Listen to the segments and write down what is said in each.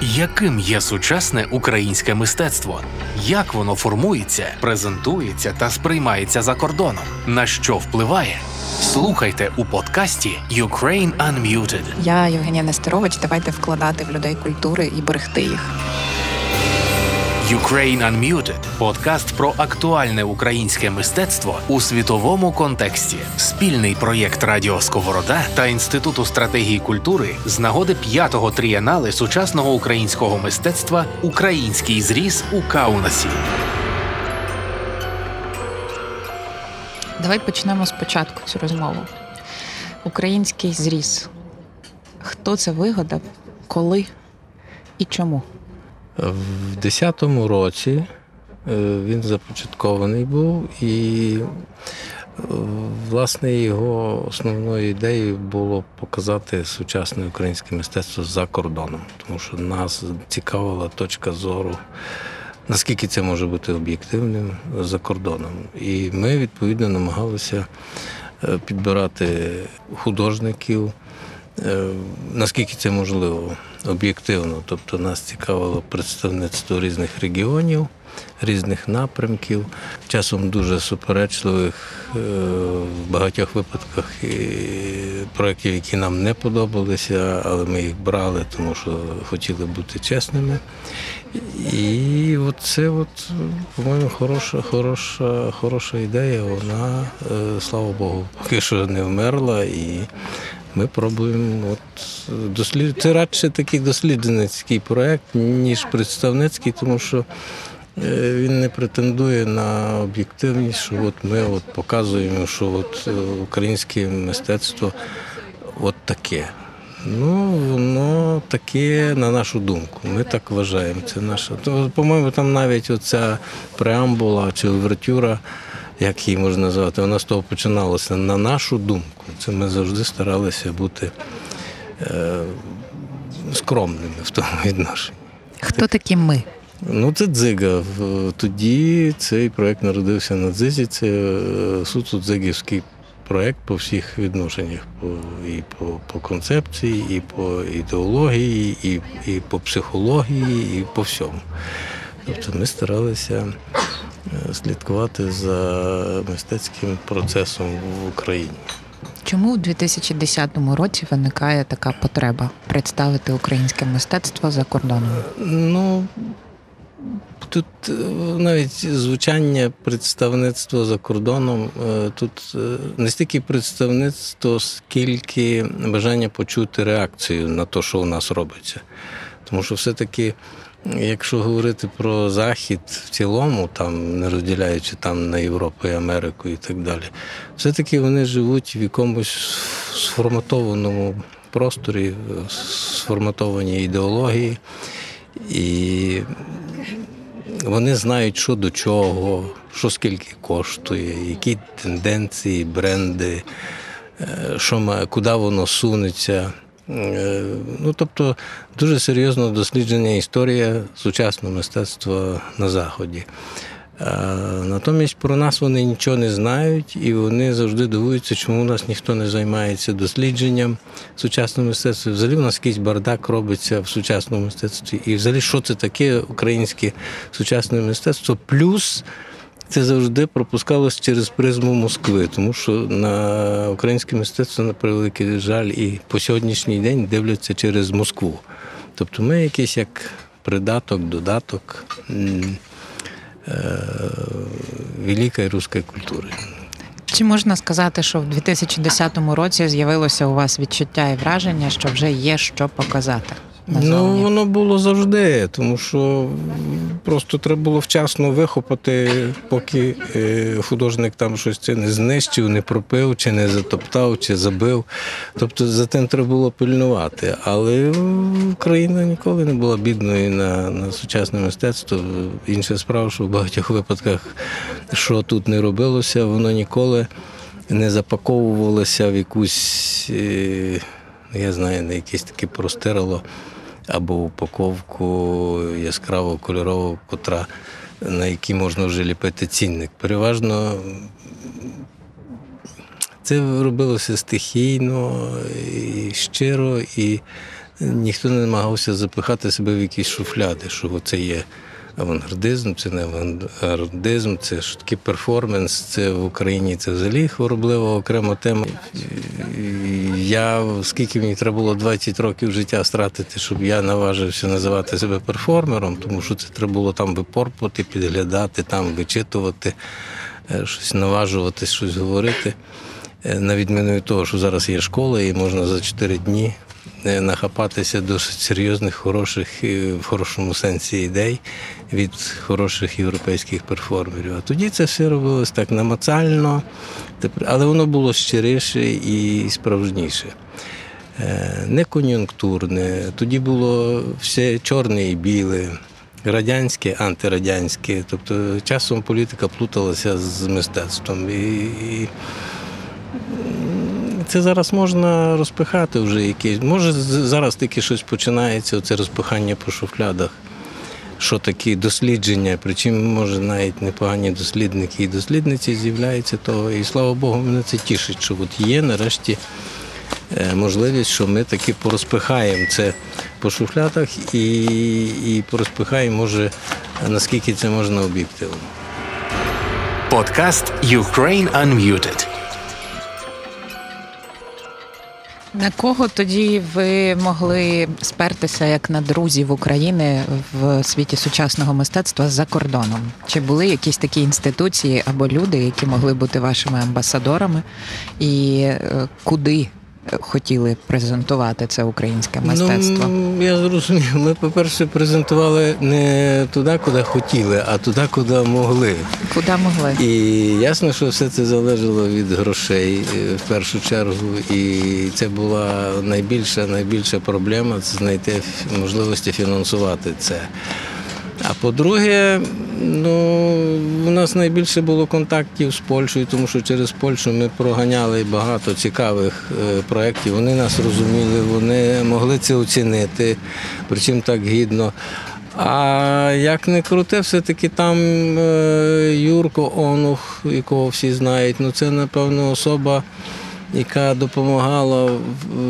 Яким є сучасне українське мистецтво? Як воно формується, презентується та сприймається за кордоном? На що впливає? Слухайте у подкасті Ukraine Unmuted. Я Євгенія Нестерович. Давайте вкладати в людей культури і берегти їх. Ukraine Unmuted – подкаст про актуальне українське мистецтво у світовому контексті. Спільний проєкт Радіо Сковорода та Інституту стратегії культури з нагоди п'ятого трієнали сучасного українського мистецтва Український зріз у Каунасі. Давай почнемо спочатку цю розмову. Український зріз. Хто це вигадав, коли і чому? В 10-му році е, він започаткований був, і е, власне його основною ідеєю було показати сучасне українське мистецтво за кордоном, тому що нас цікавила точка зору. Наскільки це може бути об'єктивним за кордоном? І ми відповідно намагалися е, підбирати художників, наскільки це можливо об'єктивно. Тобто нас цікавило представництво різних регіонів, різних напрямків, часом дуже суперечливих е, в багатьох випадках і проєктів, які нам не подобалися, але ми їх брали, тому що хотіли бути чесними. І от це, от, по-моєму, хороша, хороша, хороша ідея. Вона, е, слава Богу, поки що не вмерла. І ми пробуємо от дослід... Це радше такий дослідницький проєкт, ніж представницький, тому що е, він не претендує на об'єктивність, що от ми от показуємо, що от е, українське мистецтво от таке. Ну, воно таке, на нашу думку. Ми так вважаємо. Це наша. То, по-моєму, там навіть оця преамбула чи овертюра, як її можна назвати, вона з того починалася на нашу думку. Це ми завжди старалися бути е, скромними в тому відношенні. Хто такі ми? Ну, це дзига. Тоді цей проект народився на дзизі. Це е, суто дзигівський проект по всіх відношеннях. По, і по, по концепції, і по ідеології, і, і по психології, і по всьому. Тобто ми старалися слідкувати за мистецьким процесом в Україні. Чому у 2010 році виникає така потреба представити українське мистецтво за кордоном? Ну тут е, навіть звучання представництва за кордоном. е, Тут е, не стільки представництво, скільки бажання почути реакцію на те, що у нас робиться. Тому що все-таки. Якщо говорити про Захід в цілому, там не розділяючи там на Європу і Америку і так далі, все-таки вони живуть в якомусь сформатованому просторі, сформатованій ідеології, і вони знають, що до чого, що скільки коштує, які тенденції, бренди, е, що має, куди воно сунеться. Е, Ну, тобто дуже серйозно дослідження історія сучасного мистецтва на Заході. Натомість про нас вони нічого не знають, і вони завжди дивуються, чому у нас ніхто не займається дослідженням сучасного мистецтва. Взагалі у нас якийсь бардак робиться в сучасному мистецтві. І взагалі, що це таке українське сучасне мистецтво? Плюс це завжди пропускалось через призму Москви, тому що на українське мистецтво, на превеликий жаль, і по сьогоднішній день дивляться через Москву. Тобто ми якийсь як придаток, додаток е, великої руської культури. Чи можна сказати, що в 2010 році з'явилося у вас відчуття і враження, що вже є що показати? Ну, воно було завжди, тому що просто треба було вчасно вихопати, поки е, художник там щось це не знищив, не пропив, чи не затоптав, чи забив. Тобто за тим треба було пильнувати. Але Україна ніколи не була бідною на, на сучасне мистецтво. Інша справа, що в багатьох випадках, що тут не робилося, воно ніколи не запаковувалося в якусь. е, я знаю, на якесь таке простирало або упаковку яскраво кольорову, котра, на якій можна вже ліпити цінник. Переважно це робилося стихійно і щиро, і ніхто не намагався запихати себе в якісь шуфляди, що це є авангардизм, це не авангардизм, це ж такий перформанс. Це в Україні це взагалі хвороблива окрема тема. Я, скільки мені треба було 20 років життя стратити, щоб я наважився називати себе перформером, тому що це треба було там випорпувати, підглядати, там вичитувати, е, щось наважувати, щось говорити. Е, На відміну від того, що зараз є школа, і можна за 4 дні нахапатися досить серйозних, хороших, е, в хорошому сенсі ідей від хороших європейських перформерів. А тоді це все робилось так намацально, але воно було щиріше і справжніше. Е, Не кон'юнктурне. Тоді було все чорне і біле, радянське, антирадянське. Тобто часом політика плуталася з мистецтвом. І, і це зараз можна розпихати вже якесь. Може, зараз таки щось починається, це розпихання по шуфлядах. Що такі дослідження, причому, може, навіть непогані дослідники і дослідниці з'являються того. І слава Богу, мене це тішить, що от є нарешті е, можливість, що ми таки порозпихаємо це по шуфлядах і, і порозпихаємо, може, наскільки це можна об'єктивно. Подкаст Ukraine Unmuted. На кого тоді ви могли спертися як на друзів України в світі сучасного мистецтва за кордоном? Чи були якісь такі інституції або люди, які могли бути вашими амбасадорами, і е, куди хотіли презентувати це українське мистецтво? Ну, я зрозумів. Ми, по-перше, презентували не туди, куди хотіли, а туди, куди могли. Куди могли? І ясно, що все це залежало від грошей е, в першу чергу. І це була найбільша, найбільша проблема це знайти можливості фінансувати це. А по-друге, ну, у нас найбільше було контактів з Польщею, тому що через Польщу ми проганяли багато цікавих е, проєктів. Вони нас розуміли, вони могли це оцінити, причому так гідно. А як не круте, все-таки там е, Юрко Онух, якого всі знають, ну це, напевно, особа, яка допомагала,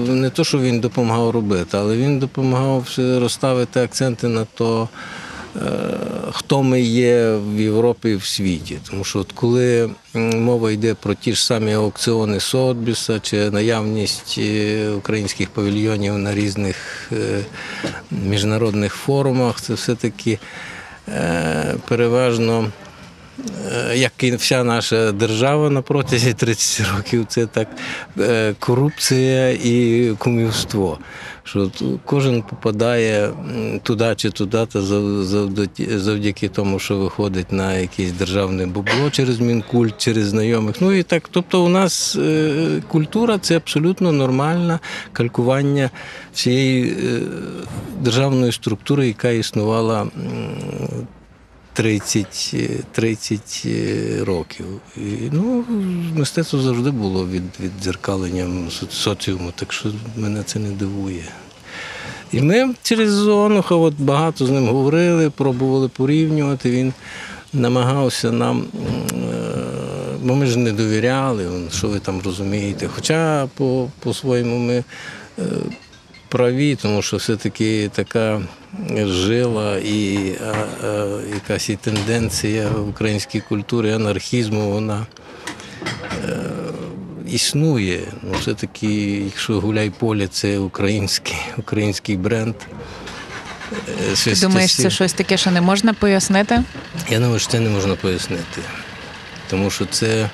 не то, що він допомагав робити, але він допомагав розставити акценти на то, хто ми є в Європі і в світі. Тому що от коли мова йде про ті ж самі аукціони Сотбіса чи наявність е, українських павільйонів на різних е, міжнародних форумах, це все-таки е, переважно. Е, Як і вся наша держава на протязі 30 років, це так е, корупція і кумівство. Що кожен попадає туди чи туди, та зав- завдяки, завдяки тому, що виходить на якесь державне бубло через мінкульт, через знайомих. Ну і так, тобто, у нас е, культура це абсолютно нормальне калькування всієї е, державної структури, яка існувала. М, 30, е, 30 е, років. І, ну, мистецтво завжди було від, віддзеркаленням со- соціуму, так що мене це не дивує. І ми через Онуха от багато з ним говорили, пробували порівнювати. Він намагався нам, е, бо ми ж не довіряли, що ви там розумієте. Хоча по, по-своєму ми е, праві, тому що все-таки така жила і а, а, якась і тенденція в українській культурі анархізму, вона е, існує. Ну, все-таки, якщо гуляй поле, це український, український бренд. Е, Ти думаєш, це щось таке, що не можна пояснити? я думаю, що це не можна пояснити. Тому що це,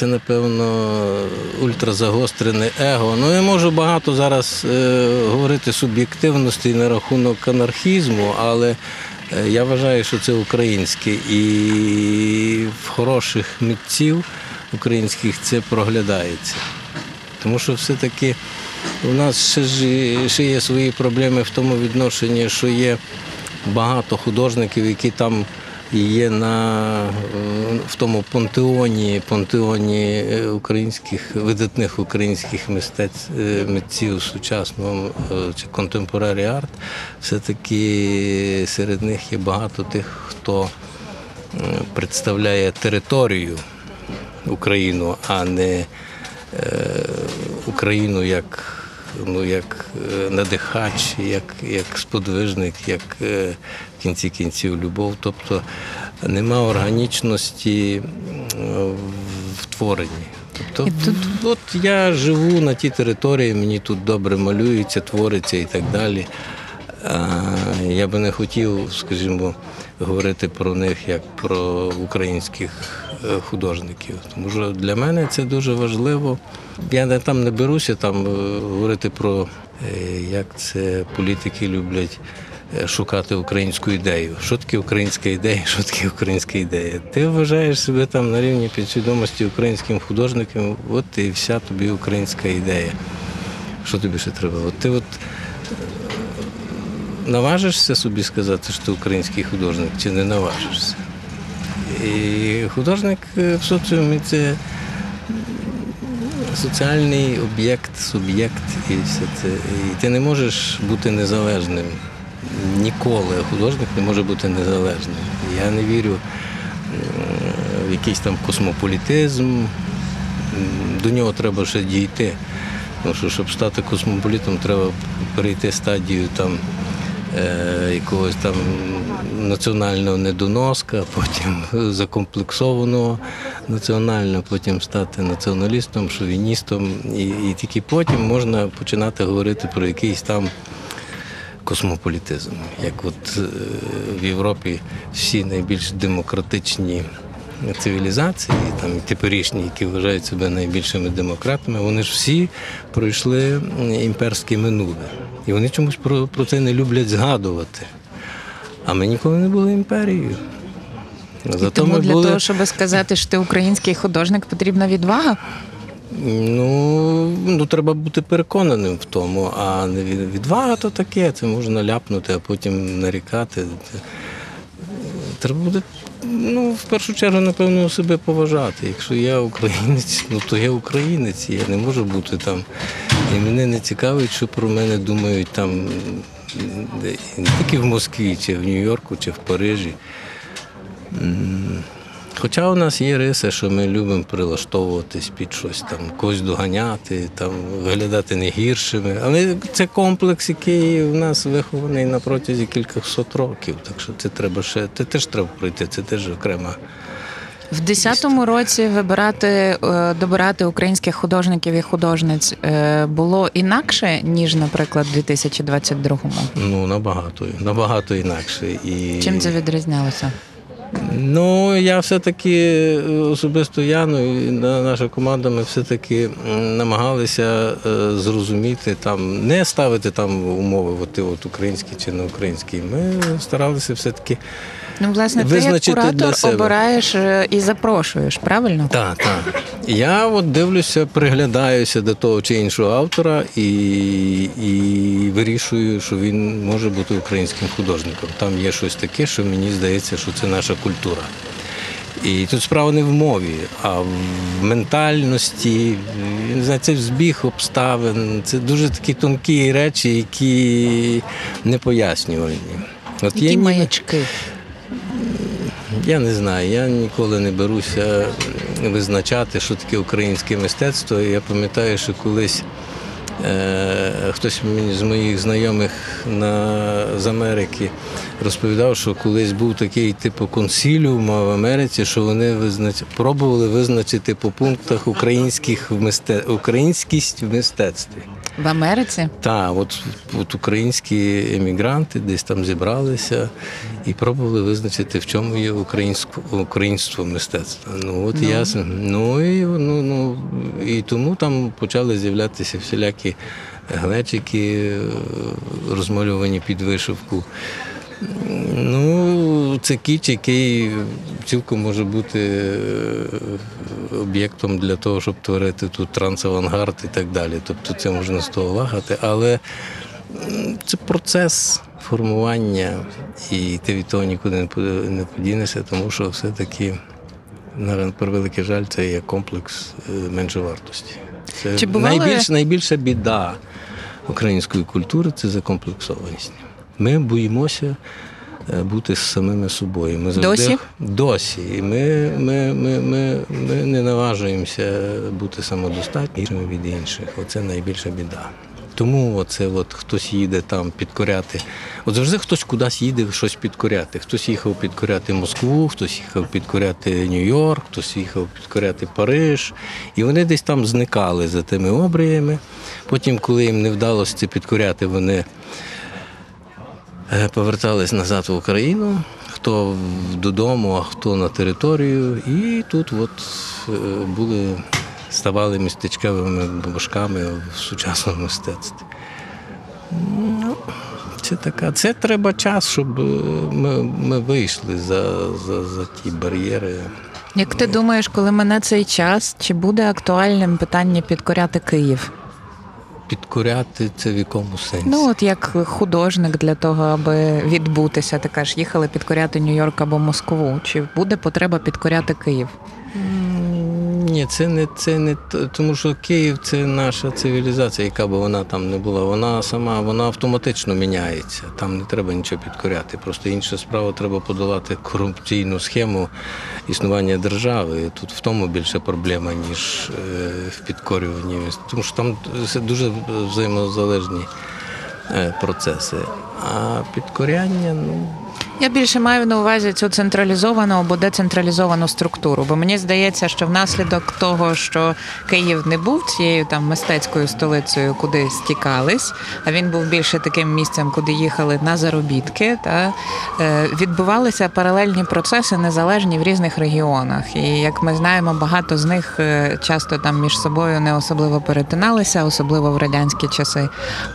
це напевно, ультразагострене его. Ну, я можу багато зараз е, говорити суб'єктивності на рахунок анархізму, але е, я вважаю, що це українське. І в хороших митців українських це проглядається. Тому що все-таки у нас ще, ж, ще є свої проблеми в тому відношенні, що є багато художників, які там є на, в тому пантеоні, пантеоні е, українських, видатних українських мистець, е, митців сучасного е, чи контемпорарі арт. Все-таки серед них є багато тих, хто представляє територію Україну, а не Україну як ну, як е, надихач, як, як сподвижник, як е, в кінці кінців любов. Тобто нема органічності в творенні. Тобто, тут- от я живу на тій території, мені тут добре малюється, твориться і так далі. Я би не хотів, скажімо, говорити про них як про українських художників. Тому що для мене це дуже важливо. Я не там не беруся там е, говорити про е, як це політики люблять е, шукати українську ідею. Що таке українська ідея, що таке українська ідея? Ти вважаєш себе там на рівні підсвідомості українським художником, от і вся тобі українська ідея. Що тобі ще треба? От ти от наважишся собі сказати, що ти український художник, чи не наважишся? І художник е, в соціумі це соціальний об'єкт, суб'єкт і все це. І ти не можеш бути незалежним. Ніколи художник не може бути незалежним. Я не вірю в якийсь там космополітизм. До нього треба ще дійти. Тому що, щоб стати космополітом, треба перейти стадію там, якогось там національного недоноска, потім закомплексованого національно, потім стати націоналістом, шовіністом. І, і тільки потім можна починати говорити про якийсь там космополітизм. Як от е, в Європі всі найбільш демократичні цивілізації, там теперішні, які вважають себе найбільшими демократами, вони ж всі пройшли імперське минуле. І вони чомусь про, про це не люблять згадувати. А ми ніколи не були імперією. Зато Тому ми для були... того, щоб сказати, що ти український художник, потрібна відвага. Ну, ну, треба бути переконаним в тому, а не відвага то таке, це можна ляпнути, а потім нарікати. Треба буде, ну, в першу чергу, напевно, себе поважати. Якщо я українець, ну то я українець, я не можу бути там. І мене не цікавить, що про мене думають там не тільки в Москві, чи в Нью-Йорку, чи в Парижі. Хоча у нас є риси, що ми любимо прилаштовуватись під щось там, когось доганяти, там, виглядати не гіршими. Але це комплекс, який в нас вихований на протязі кількох років. Так що це треба ще, це теж треба пройти, це теж окрема. В 10-му році вибирати, е, добирати українських художників і художниць е, було інакше, ніж, наприклад, в 2022-му. Ну, набагато, набагато інакше. І... Чим це відрізнялося? Ну, я все-таки е, особисто я, ну і наша команда, ми все-таки намагалися е, зрозуміти там, не ставити там умови, от от українські чи не українські. Ми старалися все-таки. Ну, власне, ти як куратор обираєш е, і запрошуєш, правильно? Так, так. Я от дивлюся, приглядаюся до того чи іншого автора і, і вирішую, що він може бути українським художником. Там є щось таке, що мені здається, що це наша культура. І тут справа не в мові, а в ментальності. Це збіг обставин. Це дуже такі тонкі речі, які не пояснювальні. От Які ніби- маячки? Я не знаю, я ніколи не беруся визначати, що таке українське мистецтво. Я пам'ятаю, що колись е, хтось з моїх знайомих на, з Америки розповідав, що колись був такий типу консиліум в Америці, що вони визнач... пробували визначити по пунктах українських мисте... українськість в мистецтві. В Америці? Так, от, от українські емігранти десь там зібралися і пробували визначити, в чому є українсько, українство мистецтва. Ну от Ну. ясно. Ну і ну, ну і тому там почали з'являтися всілякі глечики, е, розмальовані під вишивку. Ну, це кіч, який цілком може бути е, об'єктом для того, щоб творити тут трансавангард і так далі. Тобто це можна з того лагати, але це процес формування, і ти від того нікуди не подінешся, тому що все-таки, на превеликий жаль, це є комплекс е, меншовартості. Це Чи бували- найбільш, найбільша біда української культури це закомплексованість. Ми боїмося е, бути з самими собою. Ми завжди, Досі? Досі. І ми, ми, ми, ми, ми не наважуємося бути самодостатніми від інших. Оце найбільша біда. тому оце от хтось їде там підкоряти. От завжди хтось кудись їде щось підкоряти. Хтось їхав підкоряти Москву, хтось їхав підкоряти Нью-Йорк, хтось їхав підкоряти Париж. І вони десь там зникали за тими обріями. Потім, коли їм не вдалося це підкоряти, вони повертались назад в Україну. Хто додому, а хто на територію. І тут от е, були, ставали містечковими бабушками в сучасному мистецтві. Ну, це така. Це треба час, щоб е, ми, ми вийшли за, за, за ті бар'єри. Як ти думаєш, коли мене цей час, чи буде актуальним питання підкоряти Київ? Підкоряти це в якому сенсі? Ну, от як художник для того, аби відбутися, ти кажеш, їхали підкоряти Нью-Йорк або Москву. Чи буде потреба підкоряти Київ? Ні, це не це не тому, що Київ це наша цивілізація, яка би вона там не була. Вона сама вона автоматично міняється. Там не треба нічого підкоряти. Просто інша справа треба подолати корупційну схему існування держави. Тут в тому більше проблема, ніж е, в підкорюванні. Тому що там це дуже взаємозалежні е, процеси. А підкоряння, ну. Я більше маю на увазі цю централізовану або децентралізовану структуру, бо мені здається, що внаслідок того, що Київ не був цією там мистецькою столицею, куди стікались, а він був більше таким місцем, куди їхали на заробітки, та е, відбувалися паралельні процеси незалежні в різних регіонах. І як ми знаємо, багато з них е, часто там між собою не особливо перетиналися, особливо в радянські часи.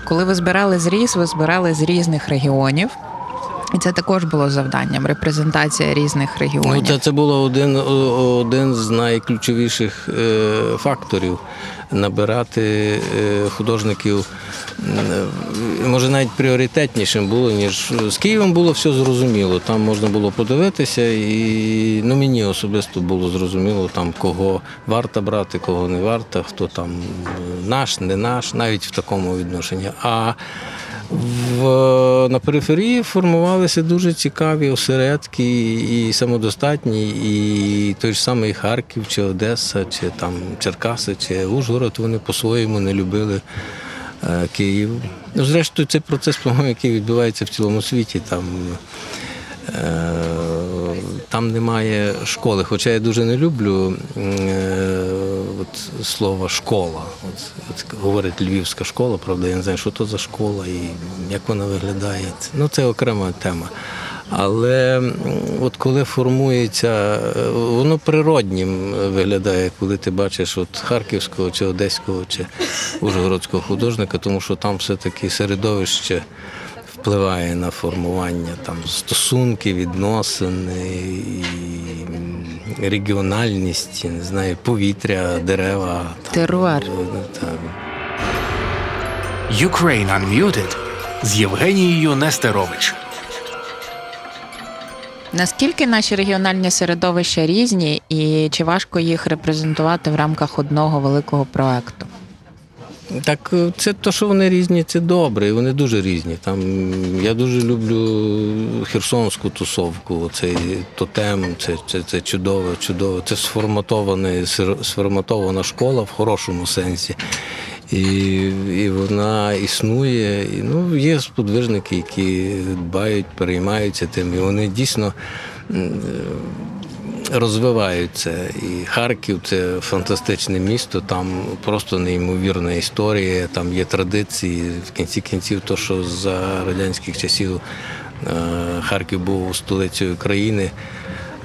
Коли ви збирали зріз, ви збирали з різних регіонів. І це також було завданням репрезентація різних регіонів. Ну, це, це було один, один з найключовіших е, факторів набирати е, художників. Може, навіть пріоритетнішим було, ніж з Києвом було все зрозуміло. Там можна було подивитися, і ну, мені особисто було зрозуміло, там, кого варто брати, кого не варто, хто там е, наш, не наш, навіть в такому відношенні. А в, на периферії формувалися дуже цікаві осередки і самодостатні, і той ж самий Харків, чи Одеса, чи там Черкаси, чи Ужгород, вони по-своєму не любили е, Київ. Зрештою, це процес, який відбувається в цілому світі. Там, е, там немає школи, хоча я дуже не люблю е, от, слово школа. От, от говорить львівська школа, правда, я не знаю, що то за школа і як вона виглядає. Ну, це окрема тема. Але от коли формується, е, воно природнім виглядає, коли ти бачиш от харківського чи одеського чи ужгородського художника, тому що там все-таки середовище впливає на формування там стосунки, відносини, і регіональність, не знаю, повітря, дерева. там, Теруар. е, Так. Ukraine Unmuted з Євгенією Нестерович. Наскільки наші регіональні середовища різні, і чи важко їх репрезентувати в рамках одного великого проекту? Так, е, це то, що вони різні, це добре, і вони дуже різні. Там я дуже люблю херсонську тусовку. Цей тотем, це, це, це чудове, чудове. Це сформатована, сформатована школа в хорошому сенсі. І, і вона існує. І, ну, є сподвижники, які дбають, переймаються тим. І вони дійсно розвиваються. І Харків це фантастичне місто, там просто неймовірна історія, там є традиції. В кінці кінців, то, що за радянських часів е, Харків був столицею країни.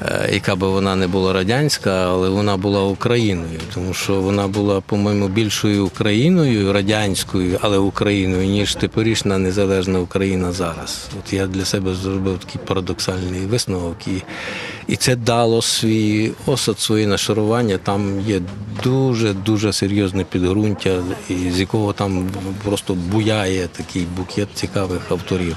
Е, Яка би вона не була радянська, але вона була Україною, тому що вона була, по-моєму, більшою Україною, радянською, але Україною, ніж теперішня незалежна Україна зараз. От я для себе зробив такий парадоксальний висновок, і, це дало свій осад, свої нашарування. Там є дуже дуже серйозне підґрунтя, з якого там просто буяє такий букет цікавих авторів.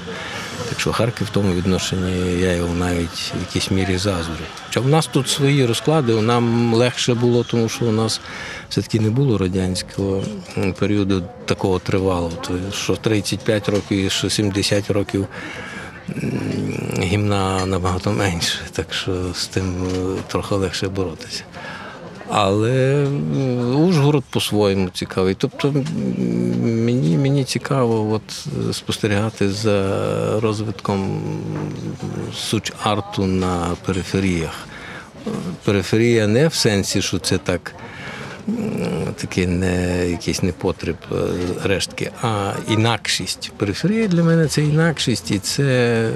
Так що Харків в тому відношенні я його навіть в якійсь мірі заздрю. Хоча в нас тут свої розклади, нам легше було, тому що у нас все-таки не було радянського періоду такого тривалого. Що 35 років що 70 років гімна набагато менше, так що з тим е, трохи легше боротися. Але Ужгород по-своєму цікавий. Тобто мені, мені цікаво от, спостерігати за розвитком суч-арту на периферіях. Периферія не в сенсі, що це так такий не якийсь непотреб е, рештки, а інакшість. Периферія для мене це інакшість, і це,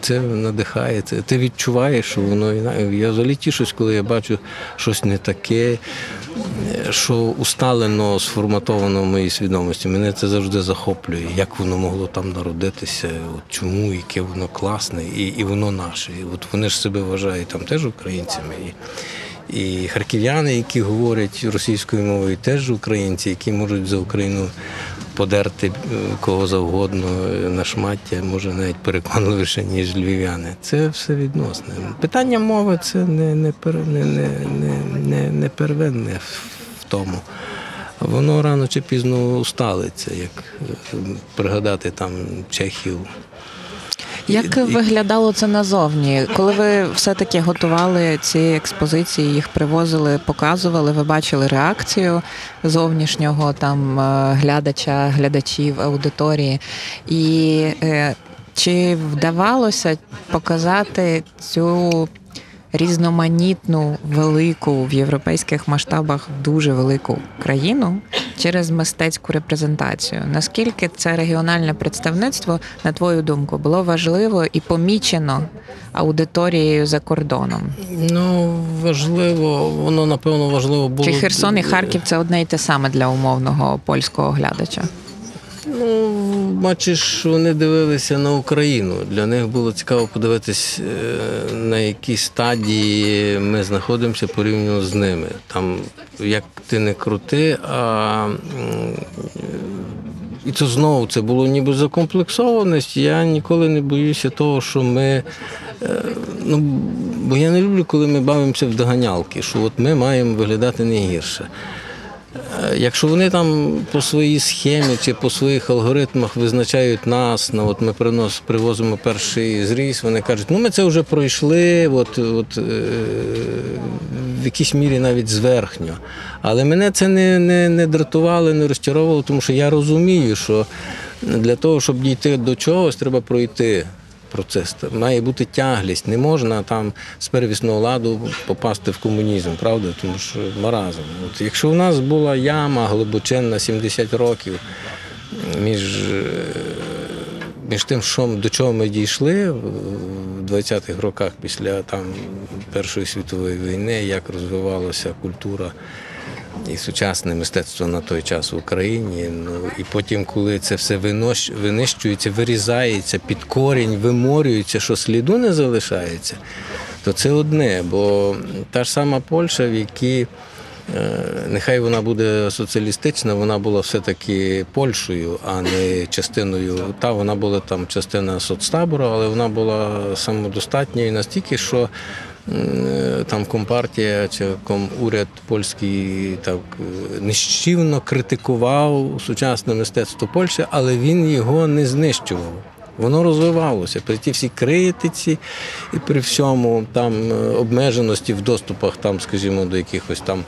це надихає. Це, ти відчуваєш, що воно інакше. Я взагалі тішусь, коли я бачу щось не таке, е, що усталено сформатовано в моїй свідомості. Мене це завжди захоплює, як воно могло там народитися, от чому, яке воно класне, і, і воно наше. І от вони ж себе вважають там теж українцями. І харків'яни, які говорять російською мовою, теж українці, які можуть за Україну подерти е, кого завгодно е, на шмаття, може навіть переконливіше, ніж львів'яни. Це все відносне. Питання мови це не, не, не, не, не, не, не первинне в в тому. Воно рано чи пізно усталиться, як е, пригадати там чехів. Як І- виглядало це назовні? Коли ви все-таки готували ці експозиції, їх привозили, показували, ви бачили реакцію зовнішнього там е, глядача, глядачів, аудиторії. І е, чи вдавалося показати цю різноманітну, велику в європейських масштабах дуже велику країну через мистецьку репрезентацію. Наскільки це регіональне представництво, на твою думку, було важливо і помічено аудиторією за кордоном? Ну, важливо, воно напевно важливо було. Чи Херсон і Харків це одне і те саме для умовного польського глядача? Бачиш, вони дивилися на Україну. Для них було цікаво подивитись, е, на якій стадії ми знаходимося порівняно з ними. Там, як ти не крути, а і це знову це було ніби закомплексованість. Я ніколи не боюся того, що ми. е, Ну, бо я не люблю, коли ми бавимося в доганялки, що от ми маємо виглядати не гірше. Е, Якщо вони там по своїй схемі чи по своїх алгоритмах визначають нас, ну от ми принос, привозимо перший зріз, вони кажуть, ну ми це вже пройшли, от, от, е, в якійсь мірі навіть зверхньо. Але мене це не, не, не дратувало, не розчаровувало, тому що я розумію, що для того, щоб дійти до чогось, треба пройти. Процес має бути тяглість. Не можна там з первісного ладу попасти в комунізм, правда? Тому що маразм. От якщо у нас була яма глибоченна 70 років між, е, між тим, що, до чого ми дійшли в 20-х роках після там, Першої світової війни, як розвивалася культура і сучасне мистецтво на той час в Україні. Ну і потім, коли це все винищується, вирізається під корінь, виморюється, що сліду не залишається, то це одне. Бо та ж сама Польща, в якій е, Нехай вона буде соціалістична, вона була все-таки Польщею, а не частиною. Та вона була там частина соцтабору, але вона була самодостатньою настільки, що там компартія чи комуряд польський так е, нищівно критикував сучасне мистецтво Польщі, але він його не знищував. Воно розвивалося при тій всій критиці і при всьому там е, обмеженості в доступах, там, скажімо, до якихось там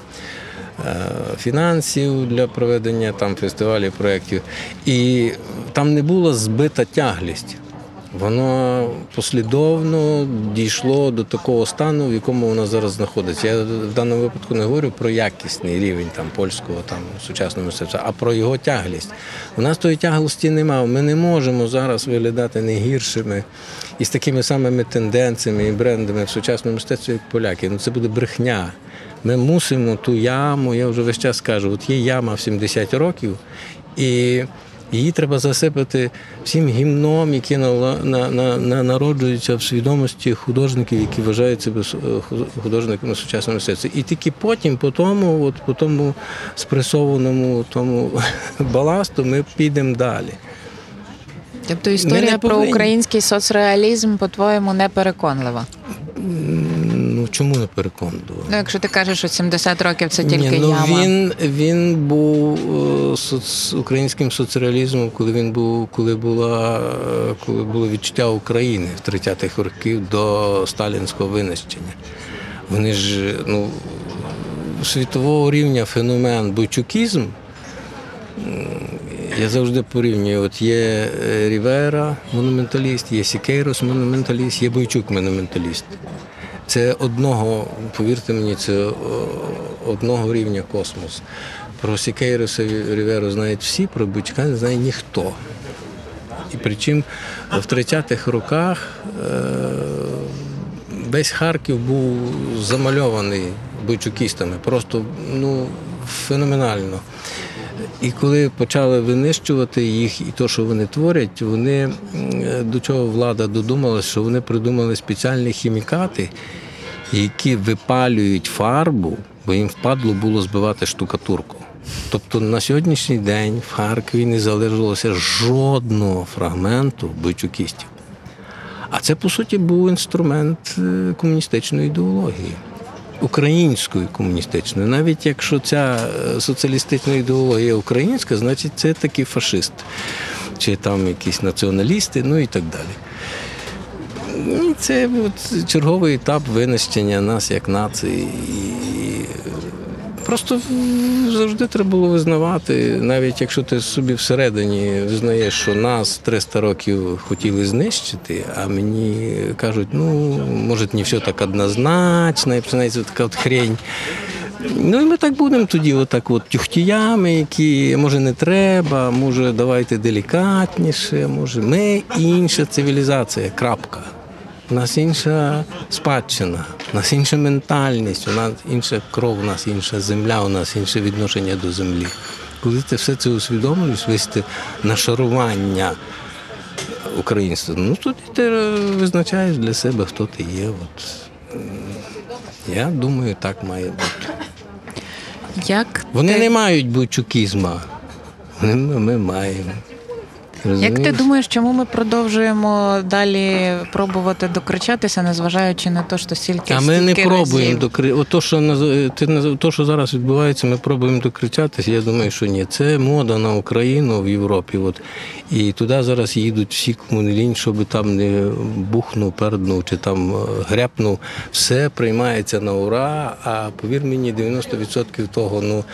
е, фінансів для проведення там фестивалів, проєктів. І там не була збита тяглість. Воно послідовно дійшло до такого стану, в якому воно зараз знаходиться. Я в даному випадку не говорю про якісний рівень там польського там сучасного мистецтва, а про його тяглість. У нас тої тяглості немає. Ми не можемо зараз виглядати не гіршими і з такими самими тенденціями і брендами в сучасному мистецтві, як поляки. Ну це буде брехня. Ми мусимо ту яму, я вже весь час кажу, от є яма в 70 років, і її треба засипати всім гімном, які на, на, на, на, народжуються в свідомості художників, які вважають себе е, ху- художниками сучасного мистецтва. І тільки потім, по тому, от, по тому спресованому тому баласту, ми підемо далі. Тобто історія про український соцреалізм, по-твоєму, не переконлива. Ну чому не переконував? Ну, якщо ти кажеш, що 70 років це тільки Ні, ну, яма. Він, він був е, соц, українським соцреалізмом, коли він був, коли була е, коли було відчуття України в 30-х років до сталінського винищення. Вони ж, ну, світового рівня феномен бойчукізм. Я завжди порівнюю. От є е, Рівера, монументаліст, є Сікейрос, монументаліст, є Бойчук, монументаліст. Це одного, повірте мені, це одного рівня космос. Про Сікейроса і Ріверу знають всі, про Бойчука не знає ніхто. І причому в 30-х роках е, весь Харків був замальований бойчукістами. Просто ну, феноменально. І коли почали винищувати їх і те, що вони творять, вони до чого влада додумалася, що вони придумали спеціальні хімікати, які випалюють фарбу, бо їм впадло було збивати штукатурку. Тобто на сьогоднішній день в Харкові не залишилося жодного фрагменту бойчукістів. А це, по суті, був інструмент е, комуністичної ідеології, української комуністичною. Навіть якщо ця е, соціалістична ідеологія українська, значить це такий фашист, чи там якісь націоналісти, ну і так далі. І це от черговий етап винищення нас як нації. Просто завжди треба було визнавати, навіть якщо ти собі всередині визнаєш, що нас 300 років хотіли знищити, а мені кажуть, ну, може, не все так однозначно, і починається така от хрень. Ну і ми так будемо тоді, отак от тюхтіями, які може не треба, може давайте делікатніше, може ми інша цивілізація, крапка. У нас інша спадщина, у нас інша ментальність, у нас інша кров, у нас інша земля, у нас інше відношення до землі. Коли ти все це усвідомлюєш, весь ти нашарування українства, ну тоді ти визначаєш для себе, хто ти є. От. Я думаю, так має бути. Як Вони ти, не мають бойчукізма. Вони ми, ми маємо. Як ти думаєш, чому ми продовжуємо далі пробувати докричатися, незважаючи на те, що стільки А ми не пробуємо докри... Ото, що наз- ти то, що зараз відбувається, ми пробуємо докричатися. Я думаю, що ні. Це мода на Україну в Європі. От. І туди зараз їдуть всі, кому не лінь, щоб там не бухнув, перднув чи там е, грепнув. Все приймається на ура. А повір мені, 90% того, ну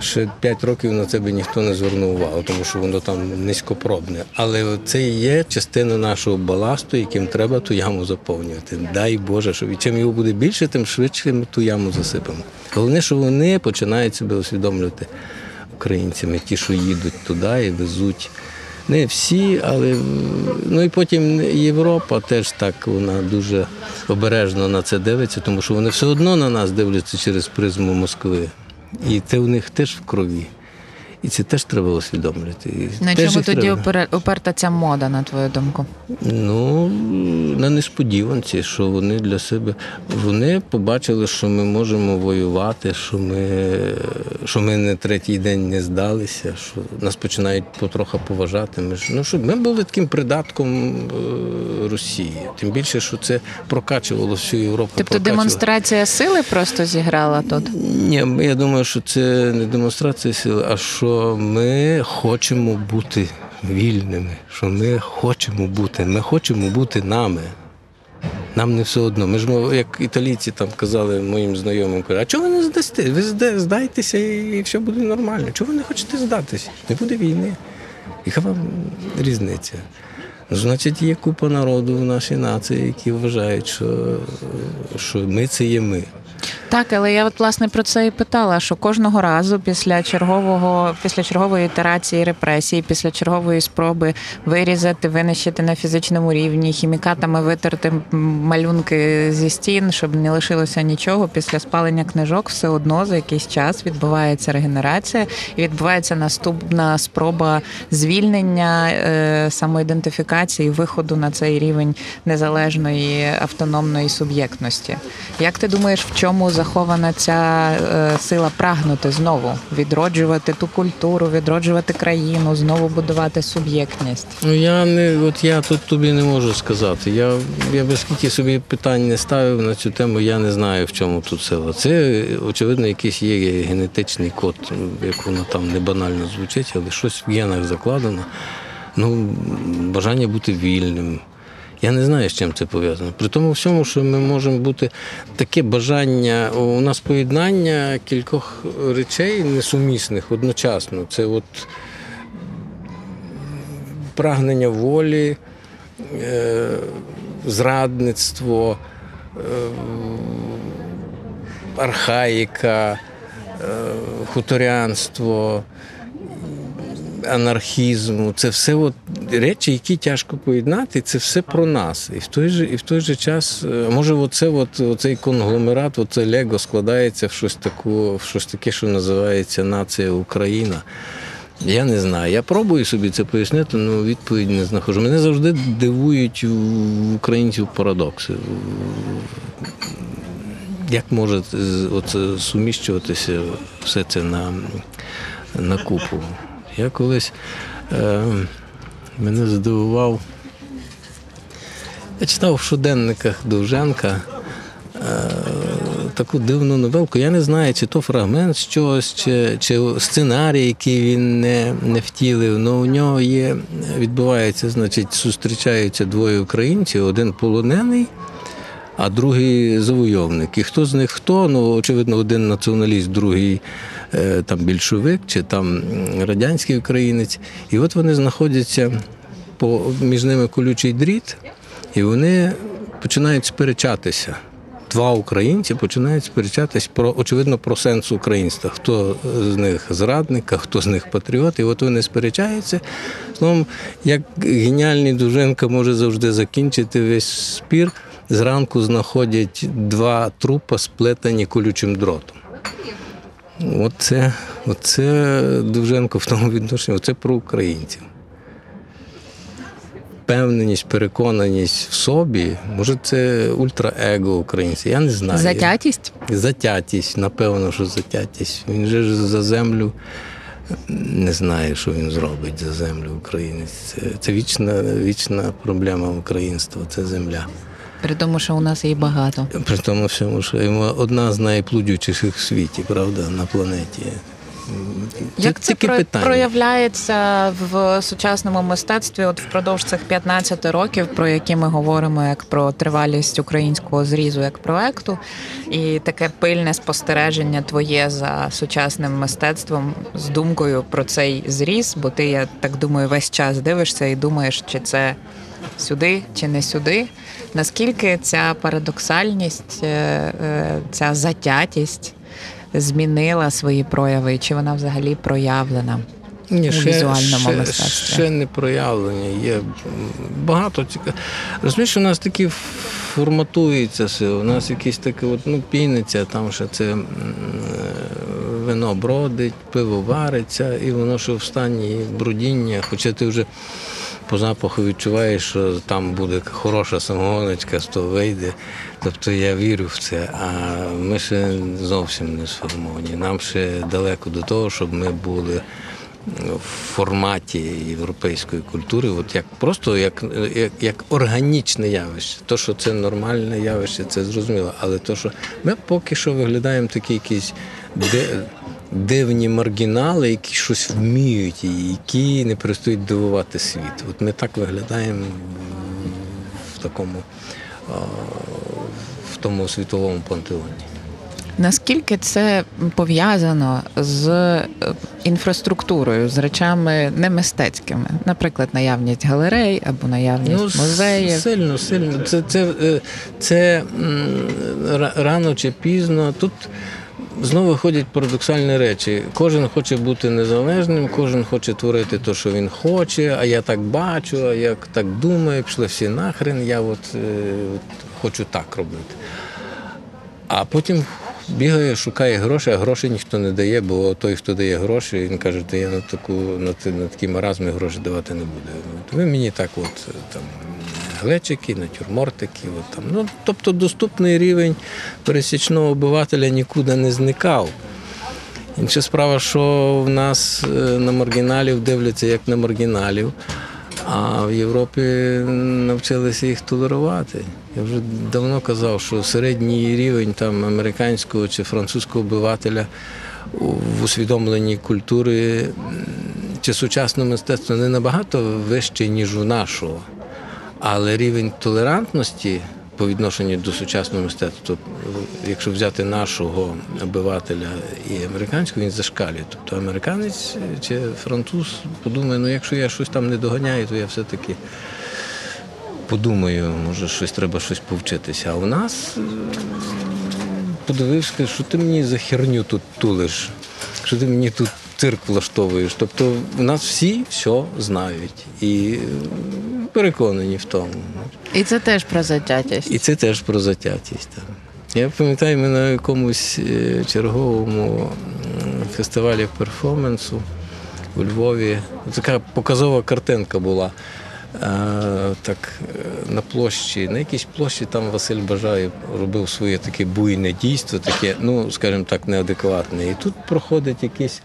ще 5 років на це би ніхто не звернув увагу, тому що воно там низькопробне. Але це є частина нашого баласту, яким треба ту яму заповнювати. Дай Боже, щоб і чим його буде більше, тим швидше ми ту яму засипемо. Головне, що вони починають себе усвідомлювати українцями, ті, що їдуть туди і везуть. Не всі, але ну і потім Європа теж так вона дуже обережно на це дивиться, тому що вони все одно на нас дивляться через призму Москви. І це у них теж в крові. І це теж треба усвідомлювати. І На чому тоді треба. опер- уперта ця мода, на твою думку? Ну, на несподіванці, що вони для себе вони побачили, що ми можемо воювати, що ми, що ми не третій день не здалися, що нас починають потроху поважати. Ми ж ну що ми були таким придатком е, Росії. Тим більше, що це прокачувало всю Європу. Тобто прокачувало. демонстрація сили просто зіграла тут? Ні, я думаю, що це не демонстрація сили, а що ми хочемо бути вільними, що ми хочемо бути, ми хочемо бути нами. Нам не все одно. Ми ж як італійці там казали моїм знайомим, а чого ви не здасте? Ви здайтеся і все буде нормально. Чого ви не хочете здатися? Не буде війни. Яка вам різниця? Значить, є купа народу в нашій нації, які вважають, що, що ми це є ми. Так, але я от власне про це і питала: що кожного разу після чергового, після чергової ітерації репресій, після чергової спроби вирізати, винищити на фізичному рівні, хімікатами витерти малюнки зі стін, щоб не лишилося нічого. Після спалення книжок все одно за якийсь час відбувається регенерація і відбувається наступна спроба звільнення, е, самоідентифікації, виходу на цей рівень незалежної автономної суб'єктності. Як ти думаєш, в чому захована ця е, сила прагнути знову відроджувати ту культуру, відроджувати країну, знову будувати суб'єктність? Ну я не от я тут тобі не можу сказати. Я, я би скільки собі питань не ставив на цю тему, я не знаю, в чому тут сила. Це очевидно якийсь є генетичний код, як воно там не банально звучить, але щось в генах закладено. Ну, бажання бути вільним. Я не знаю, з чим це пов'язано. При тому всьому, що ми можемо бути таке бажання, у нас поєднання кількох речей несумісних одночасно. Це от прагнення волі, е, зрадництво, е, архаїка, е, хуторянство, анархізму. Це все от речі, які тяжко поєднати. Це все про нас. І в той же, і в той же час, е, може, оце, от, оцей конгломерат, оце Лего складається в щось, таку, в щось таке, що називається нація Україна. Я не знаю. Я пробую собі це пояснити, але відповідь не знаходжу. Мене завжди дивують у українців парадокси. Як може оце суміщуватися все це на, на купу? Я колись е, мене здивував. Я читав в щоденниках Довженка е, таку дивну новелку. Я не знаю, чи то фрагмент чогось, чи, чи сценарій, який він не, не втілив. але у нього є, відбувається, значить, зустрічаються двоє українців, один полонений, а другий завойовник. І хто з них хто? Ну, очевидно, один націоналіст, другий е, там більшовик чи там радянський українець. І от вони знаходяться по, між ними колючий дріт, і вони починають сперечатися. Два українці починають сперечатись про очевидно про сенс українства. Хто з них зрадник, а хто з них патріот. І от вони сперечаються. Словом, як геніальний Дуженко може завжди закінчити весь спір. Зранку знаходять два трупа, сплетені колючим дротом. Оце, оце Довженко в тому відношенні, оце про українців. Впевненість, переконаність в собі, може, це ультраего українців. Я не знаю. Затятість? Затятість, напевно, що затятість. Він же ж за землю не знає, що він зробить за землю українець. Це, це вічна, вічна проблема українства, це земля. При тому, що у нас її багато. При тому всьому, що одна з найплодючіших в світі, правда, на планеті. Як це про- проявляється в сучасному мистецтві от впродовж цих 15 років, про які ми говоримо як про тривалість українського зрізу як проекту, і таке пильне спостереження твоє за сучасним мистецтвом з думкою про цей зріз, бо ти, я так думаю, весь час дивишся і думаєш, чи це сюди, чи не сюди. Наскільки ця парадоксальність, е, е, ця затятість змінила свої прояви, чи вона взагалі проявлена? Ні, у ще, візуальному ще, мистецтві? ще не проявлення. Є багато цікавих. Розумієш, у нас такі форматується все. У нас якісь таке, от, ну, піниться, там ще це е, вино бродить, пиво вариться, і воно ще в стані брудіння, хоча ти вже по запаху відчуваєш, що там буде хороша самогоночка, того вийде. Тобто я вірю в це, а ми ще зовсім не сформовані. Нам ще далеко до того, щоб ми були в форматі європейської культури, от як просто як, як, як органічне явище. То, що це нормальне явище, це зрозуміло. Але то, що ми поки що виглядаємо такі якісь дивні маргінали, які щось вміють, і які не перестають дивувати світ. От ми так виглядаємо в такому в тому світовому пантеоні. Наскільки це пов'язано з е, інфраструктурою, з речами не мистецькими, наприклад, наявність галерей або наявність Ну, музеїв? Сильно, сильно. Це, це, е, це рано чи пізно. Тут знову виходять парадоксальні речі. Кожен хоче бути незалежним, кожен хоче творити те, що він хоче, а я так бачу, а я так думаю, пішли всі нахрен, я от, е, от хочу так робити. А потім бігає, шукає гроші, а грошей ніхто не дає, бо той, хто дає гроші, він каже, то я на таку на, на такі маразми гроші давати не буду. От ви мені так, от там глечики, натюрмортики, от там. Ну, тобто доступний рівень пересічного обивателя нікуди не зникав. Інша справа, що в нас е, на маргіналів дивляться як на маргіналів, а в Європі навчилися їх толерувати. Я вже давно казав, що середній рівень там американського чи французького обивателя в усвідомленні культури чи сучасного мистецтва не набагато вищий, ніж у нашого. Але рівень толерантності по відношенню до сучасного мистецтва, тобто, якщо взяти нашого обивателя і американського, він зашкалює. Тобто американець чи француз подумає, ну якщо я щось там не доганяю, то я все-таки подумаю, може щось треба щось повчитися. А у нас подивився, що ти мені за херню тут тулиш, що ти мені тут цирк влаштовуєш. Тобто у нас всі все знають і е, переконані в тому. І це теж про затятість. І це теж про затятість. Так. Я пам'ятаю, ми на якомусь е, черговому фестивалі перформансу у Львові. Така показова картинка була. Е, Так, на площі, на якійсь площі там Василь Бажаєв робив своє таке буйне дійство, таке, ну, скажімо так, неадекватне. І тут проходить якийсь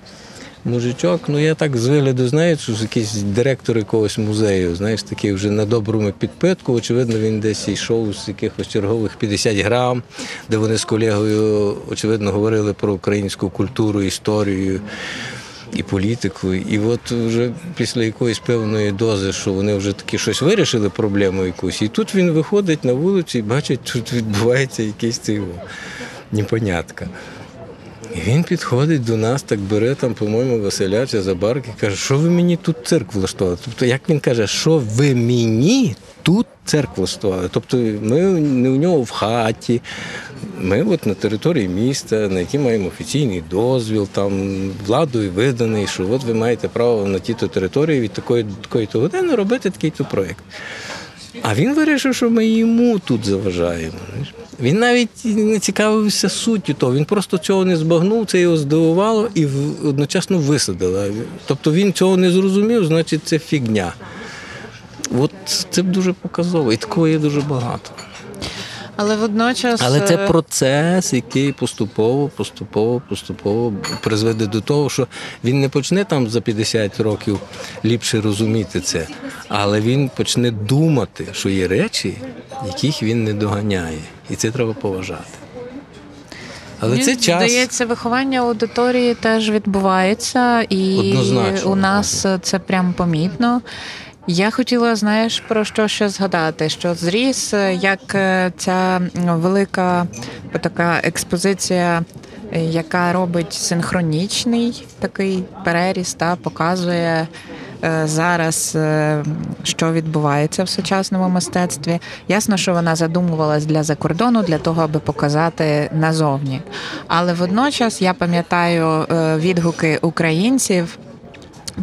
мужичок, ну я так з вигляду знаю, що якийсь директор якогось музею, знаєш, такий вже на доброму підпитку. Очевидно, він десь йшов з якихось чергових 50 грам, де вони з колегою, очевидно, говорили про українську культуру, історію. І політику, і от вже після якоїсь певної дози, що вони вже таки щось вирішили, проблему якусь, і тут він виходить на вулицю і бачить, тут відбувається якийсь цей непонятка. І він підходить до нас, так бере там, по-моєму, Василя чи Забарки, каже, що ви мені тут цирк влаштували? Тобто, як він каже, що ви мені тут цирк влаштували? Тобто ми не у нього в хаті, ми от на території міста, на якій маємо офіційний дозвіл, там владою виданий, що от ви маєте право на ті-то території від такої такої-то години робити такий-то проєкт. А він вирішив, що ми йому тут заважаємо. Він навіть не цікавився суттю того, він просто цього не збагнув, це його здивувало і одночасно висадило. Тобто він цього не зрозумів, значить це фігня. От це дуже показово, і такого є дуже багато. Але водночас. Але це е, процес, який поступово, поступово, поступово призведе до того, що він не почне там за 50 років ліпше розуміти це, але він почне думати, що є речі, яких він не доганяє. І це треба поважати. Але Мені це час. Здається, виховання аудиторії теж відбувається, і Однозначно. у нас це прям помітно. Я хотіла, знаєш, про що ще згадати? Що зріс, е, як е, ця велика така експозиція, е, яка робить синхронічний такий переріз, та показує зараз, що відбувається в сучасному мистецтві. Ясно, що вона задумувалась для закордону, для того, аби показати назовні. Але водночас я пам'ятаю відгуки українців.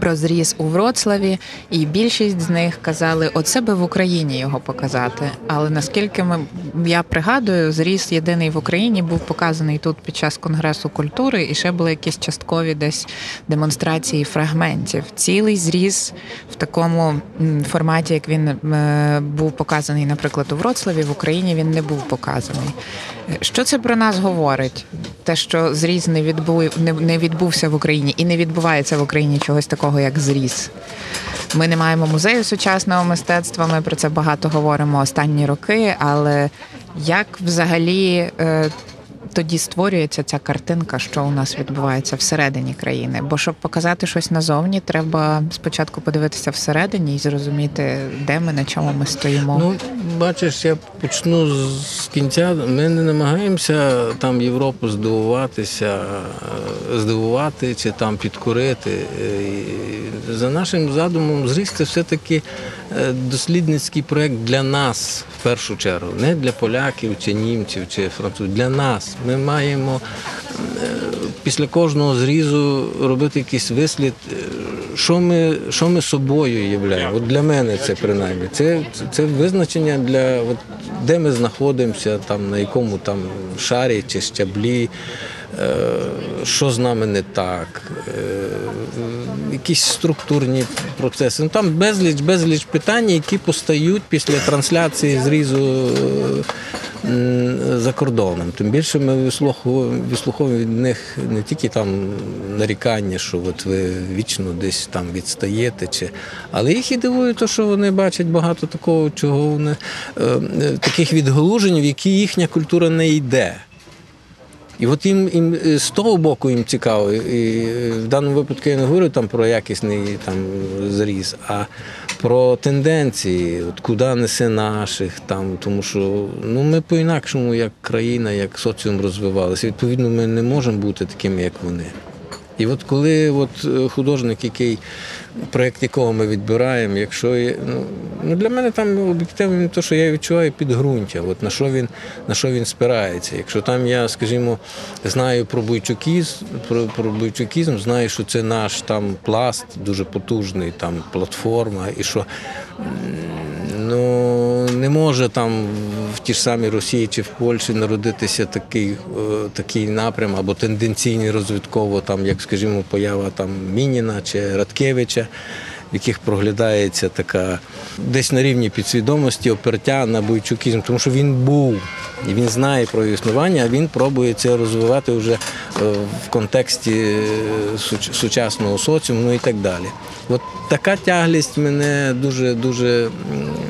Про зріз у Вроцлаві, і більшість з них казали, оце би в Україні його показати. Але наскільки ми я пригадую, зріз єдиний в Україні був показаний тут під час конгресу культури, і ще були якісь часткові десь демонстрації фрагментів. Цілий зріз в такому форматі, як він е, був показаний, наприклад, у Вроцлаві, в Україні він не був показаний. Що це про нас говорить? Те, що зріз не відбув не відбувся в Україні і не відбувається в Україні чогось такого, як зріз. Ми не маємо музею сучасного мистецтва. Ми про це багато говоримо останні роки. Але як взагалі е, тоді створюється ця картинка, що у нас відбувається всередині країни? Бо щоб показати щось назовні, треба спочатку подивитися всередині і зрозуміти, де ми на чому ми стоїмо. Ну, бачиш, я почну з кінця. Ми не намагаємося там Європу здивуватися, е, здивувати чи там підкорити. Е, За нашим задумом, зріс це все-таки е, дослідницький проєкт для нас в першу чергу, не для поляків чи німців чи французів. Для нас. Ми маємо е, після кожного зрізу робити якийсь вислід, е, що ми, що ми собою являємо. От для мене це принаймні. Це, це, визначення для от, де ми знаходимося, там, на якому там шарі чи щаблі, е, що з нами не так, е, якісь структурні процеси. Ну, там безліч, безліч питань, які постають після трансляції зрізу. е, За кордоном. Тим більше ми вислуховуємо, від них не тільки там нарікання, що от ви вічно десь там відстаєте, чи... але їх і дивує, те, що вони бачать багато такого, чого вони е, таких відгалужень, в які їхня культура не йде. І от їм, їм е, з того боку їм цікаво. І е, в даному випадку я не говорю там про якісний там зріз, а про тенденції, от куди несе наших там, тому що ну ми по-інакшому, як країна, як соціум розвивалися. Відповідно, ми не можемо бути такими, як вони. І от коли от е, художник, який проєкт якого ми відбираємо, якщо є, ну, ну для мене там об'єктивно те, що я відчуваю підґрунтя, от на що він на що він спирається. Якщо там я, скажімо, знаю про бойчукізм, про, про бойчукізм, знаю, що це наш там пласт дуже потужний, там платформа, і що ну не може там в ті ж самі Росії чи в Польщі народитися такий, е, такий напрям або тенденційний розвитково, там, як, скажімо, поява там Мініна чи Радкевича, в яких проглядається така десь на рівні підсвідомості опертя на бойчукізм, тому що він був і він знає про існування, а він пробує це розвивати вже в контексті е, сучасного соціуму ну і так далі. От така тяглість мене дуже дуже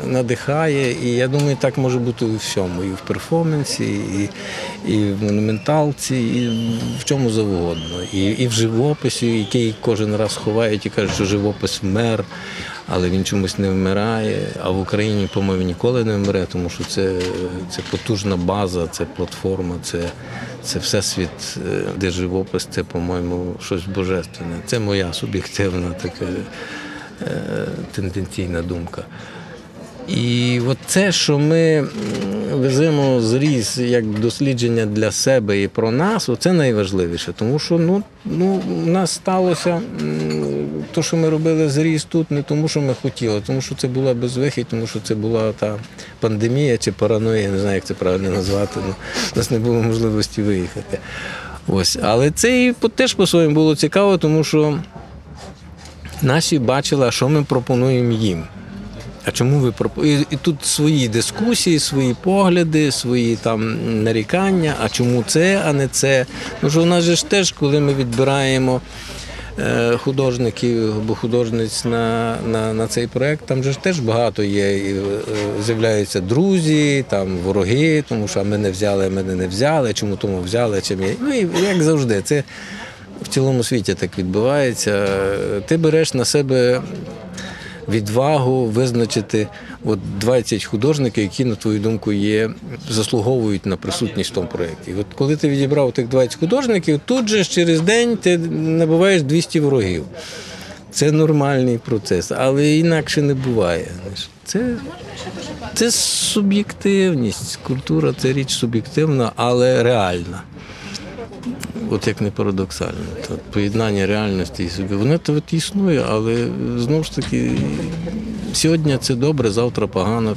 надихає, і я думаю, так може бути у всьому, і в перформансі, і, і в монументалці, і в чому завгодно. І, і в живописі, який кожен раз ховають і кажуть, що живопис вмер, але він чомусь не вмирає. А в Україні, по-моєму, ніколи не вмре, тому що це, це потужна база, це платформа, це, це всесвіт, е, де живопис, це, по-моєму, щось божественне. Це моя суб'єктивна така е, тенденційна думка. І от це, що ми веземо зріз як дослідження для себе і про нас, це найважливіше. Тому що ну, ну, у нас сталося те, що ми робили зріз тут, не тому, що ми хотіли, тому що це була безвихідь, тому що це була та пандемія чи параноя, я не знаю, як це правильно назвати. Ну, у нас не було можливості виїхати. Ось. Але це і теж по-своєму було цікаво, тому що наші бачили, що ми пропонуємо їм. А чому ви пропонуєте? І тут свої дискусії, свої погляди, свої там нарікання, а чому це, а не це. Ну що у нас же ж теж, коли ми відбираємо е, художників або художниць на, на, на цей проект, там же ж теж багато є. і, е, З'являються друзі, там вороги, тому що а ми не взяли, а мене не взяли, чому тому взяли, чим я. Ну і як завжди, це в цілому світі так відбувається. Ти береш на себе відвагу визначити от 20 художників, які, на твою думку, є, заслуговують на присутність в тому проєкті. От коли ти відібрав тих 20 художників, тут же через день ти набуваєш 200 ворогів. Це нормальний процес, але інакше не буває. Це, це суб'єктивність. Культура це річ суб'єктивна, але реальна. От як не парадоксально. То поєднання реальності і собі. Воно то от існує, але знову ж таки, сьогодні це добре, завтра погано,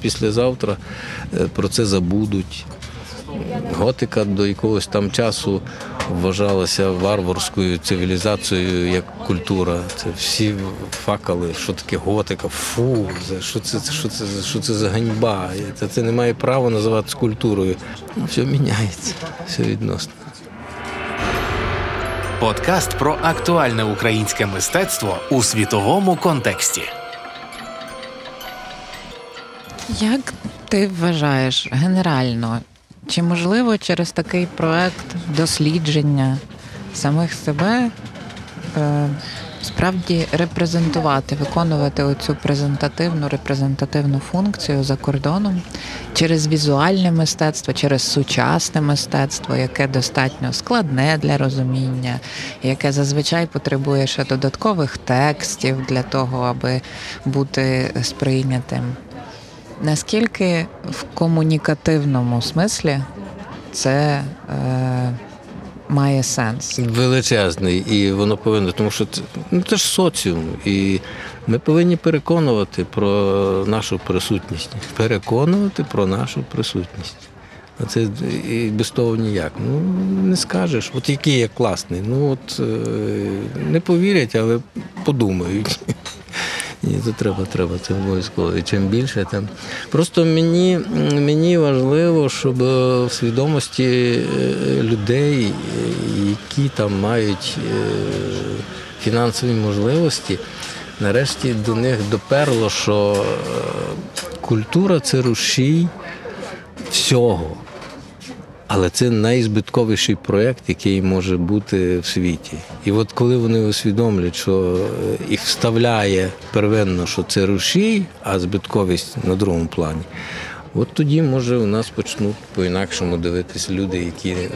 післязавтра е, про це забудуть. Готика до якогось там часу вважалася варварською цивілізацією як культура. Це всі факали, що таке готика, фу, що це, що це, що це за ганьба. Це, це не має права називатися культурою. Ну, все міняється, все відносно. Подкаст про актуальне українське мистецтво у світовому контексті. Як ти вважаєш генерально, чи можливо через такий проект дослідження самих себе е, справді репрезентувати, виконувати оцю презентативну репрезентативну функцію за кордоном через візуальне мистецтво, через сучасне мистецтво, яке достатньо складне для розуміння, яке зазвичай потребує ще додаткових текстів для того, аби бути сприйнятим. Наскільки в комунікативному смислі це е, має сенс? Величезний, і воно повинно, тому що це, ну, це ж соціум. І ми повинні переконувати про нашу присутність. Переконувати про нашу присутність. А це і без того ніяк. Ну, не скажеш, от який я класний. Ну от е, не повірять, але подумають. Ні, це треба, треба, це обов'язково. І чим більше, тим. Просто мені, мені важливо, щоб в свідомості е, людей, е, які там мають е, фінансові можливості, нарешті до них доперло, що е, культура це рушій всього. Але це найзбитковіший проєкт, який може бути в світі. І от коли вони усвідомлять, що е, їх вставляє первинно, що це рушій, а збитковість на другому плані. От тоді, може, у нас почнуть по-інакшому дивитися люди, які е,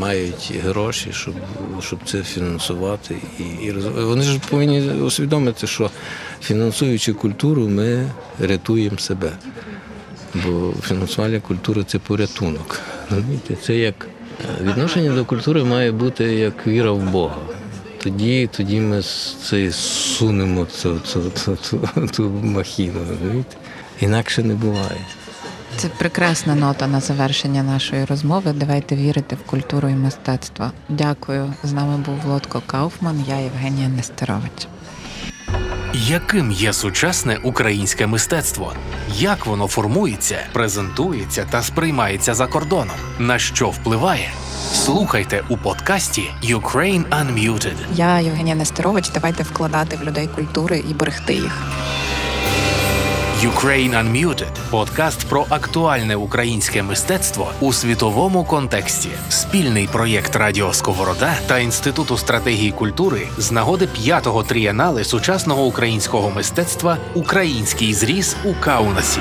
мають гроші, щоб, щоб це фінансувати. І, і Вони ж повинні усвідомити, що фінансуючи культуру, ми рятуємо себе. Бо фінансування культури це порятунок. Це як е, відношення до культури має бути як віра в Бога. Тоді, тоді ми це сунемо цю, цю, цю, цю, цю махіну. Розумієте? Інакше не буває. Це прекрасна нота на завершення нашої розмови. Давайте вірити в культуру і мистецтво. Дякую. З нами був Володко Кауфман, я Євгенія Нестерович. Яким є сучасне українське мистецтво? Як воно формується, презентується та сприймається за кордоном? На що впливає? Слухайте у подкасті Ukraine Unmuted. Я Євгенія Нестерович. Давайте вкладати в людей культури і берегти їх. Ukraine Unmuted – подкаст про актуальне українське мистецтво у світовому контексті. Спільний проєкт Радіо Сковорода та Інституту стратегії культури з нагоди п'ятого тріянали сучасного українського мистецтва Український зріз у Каунасі.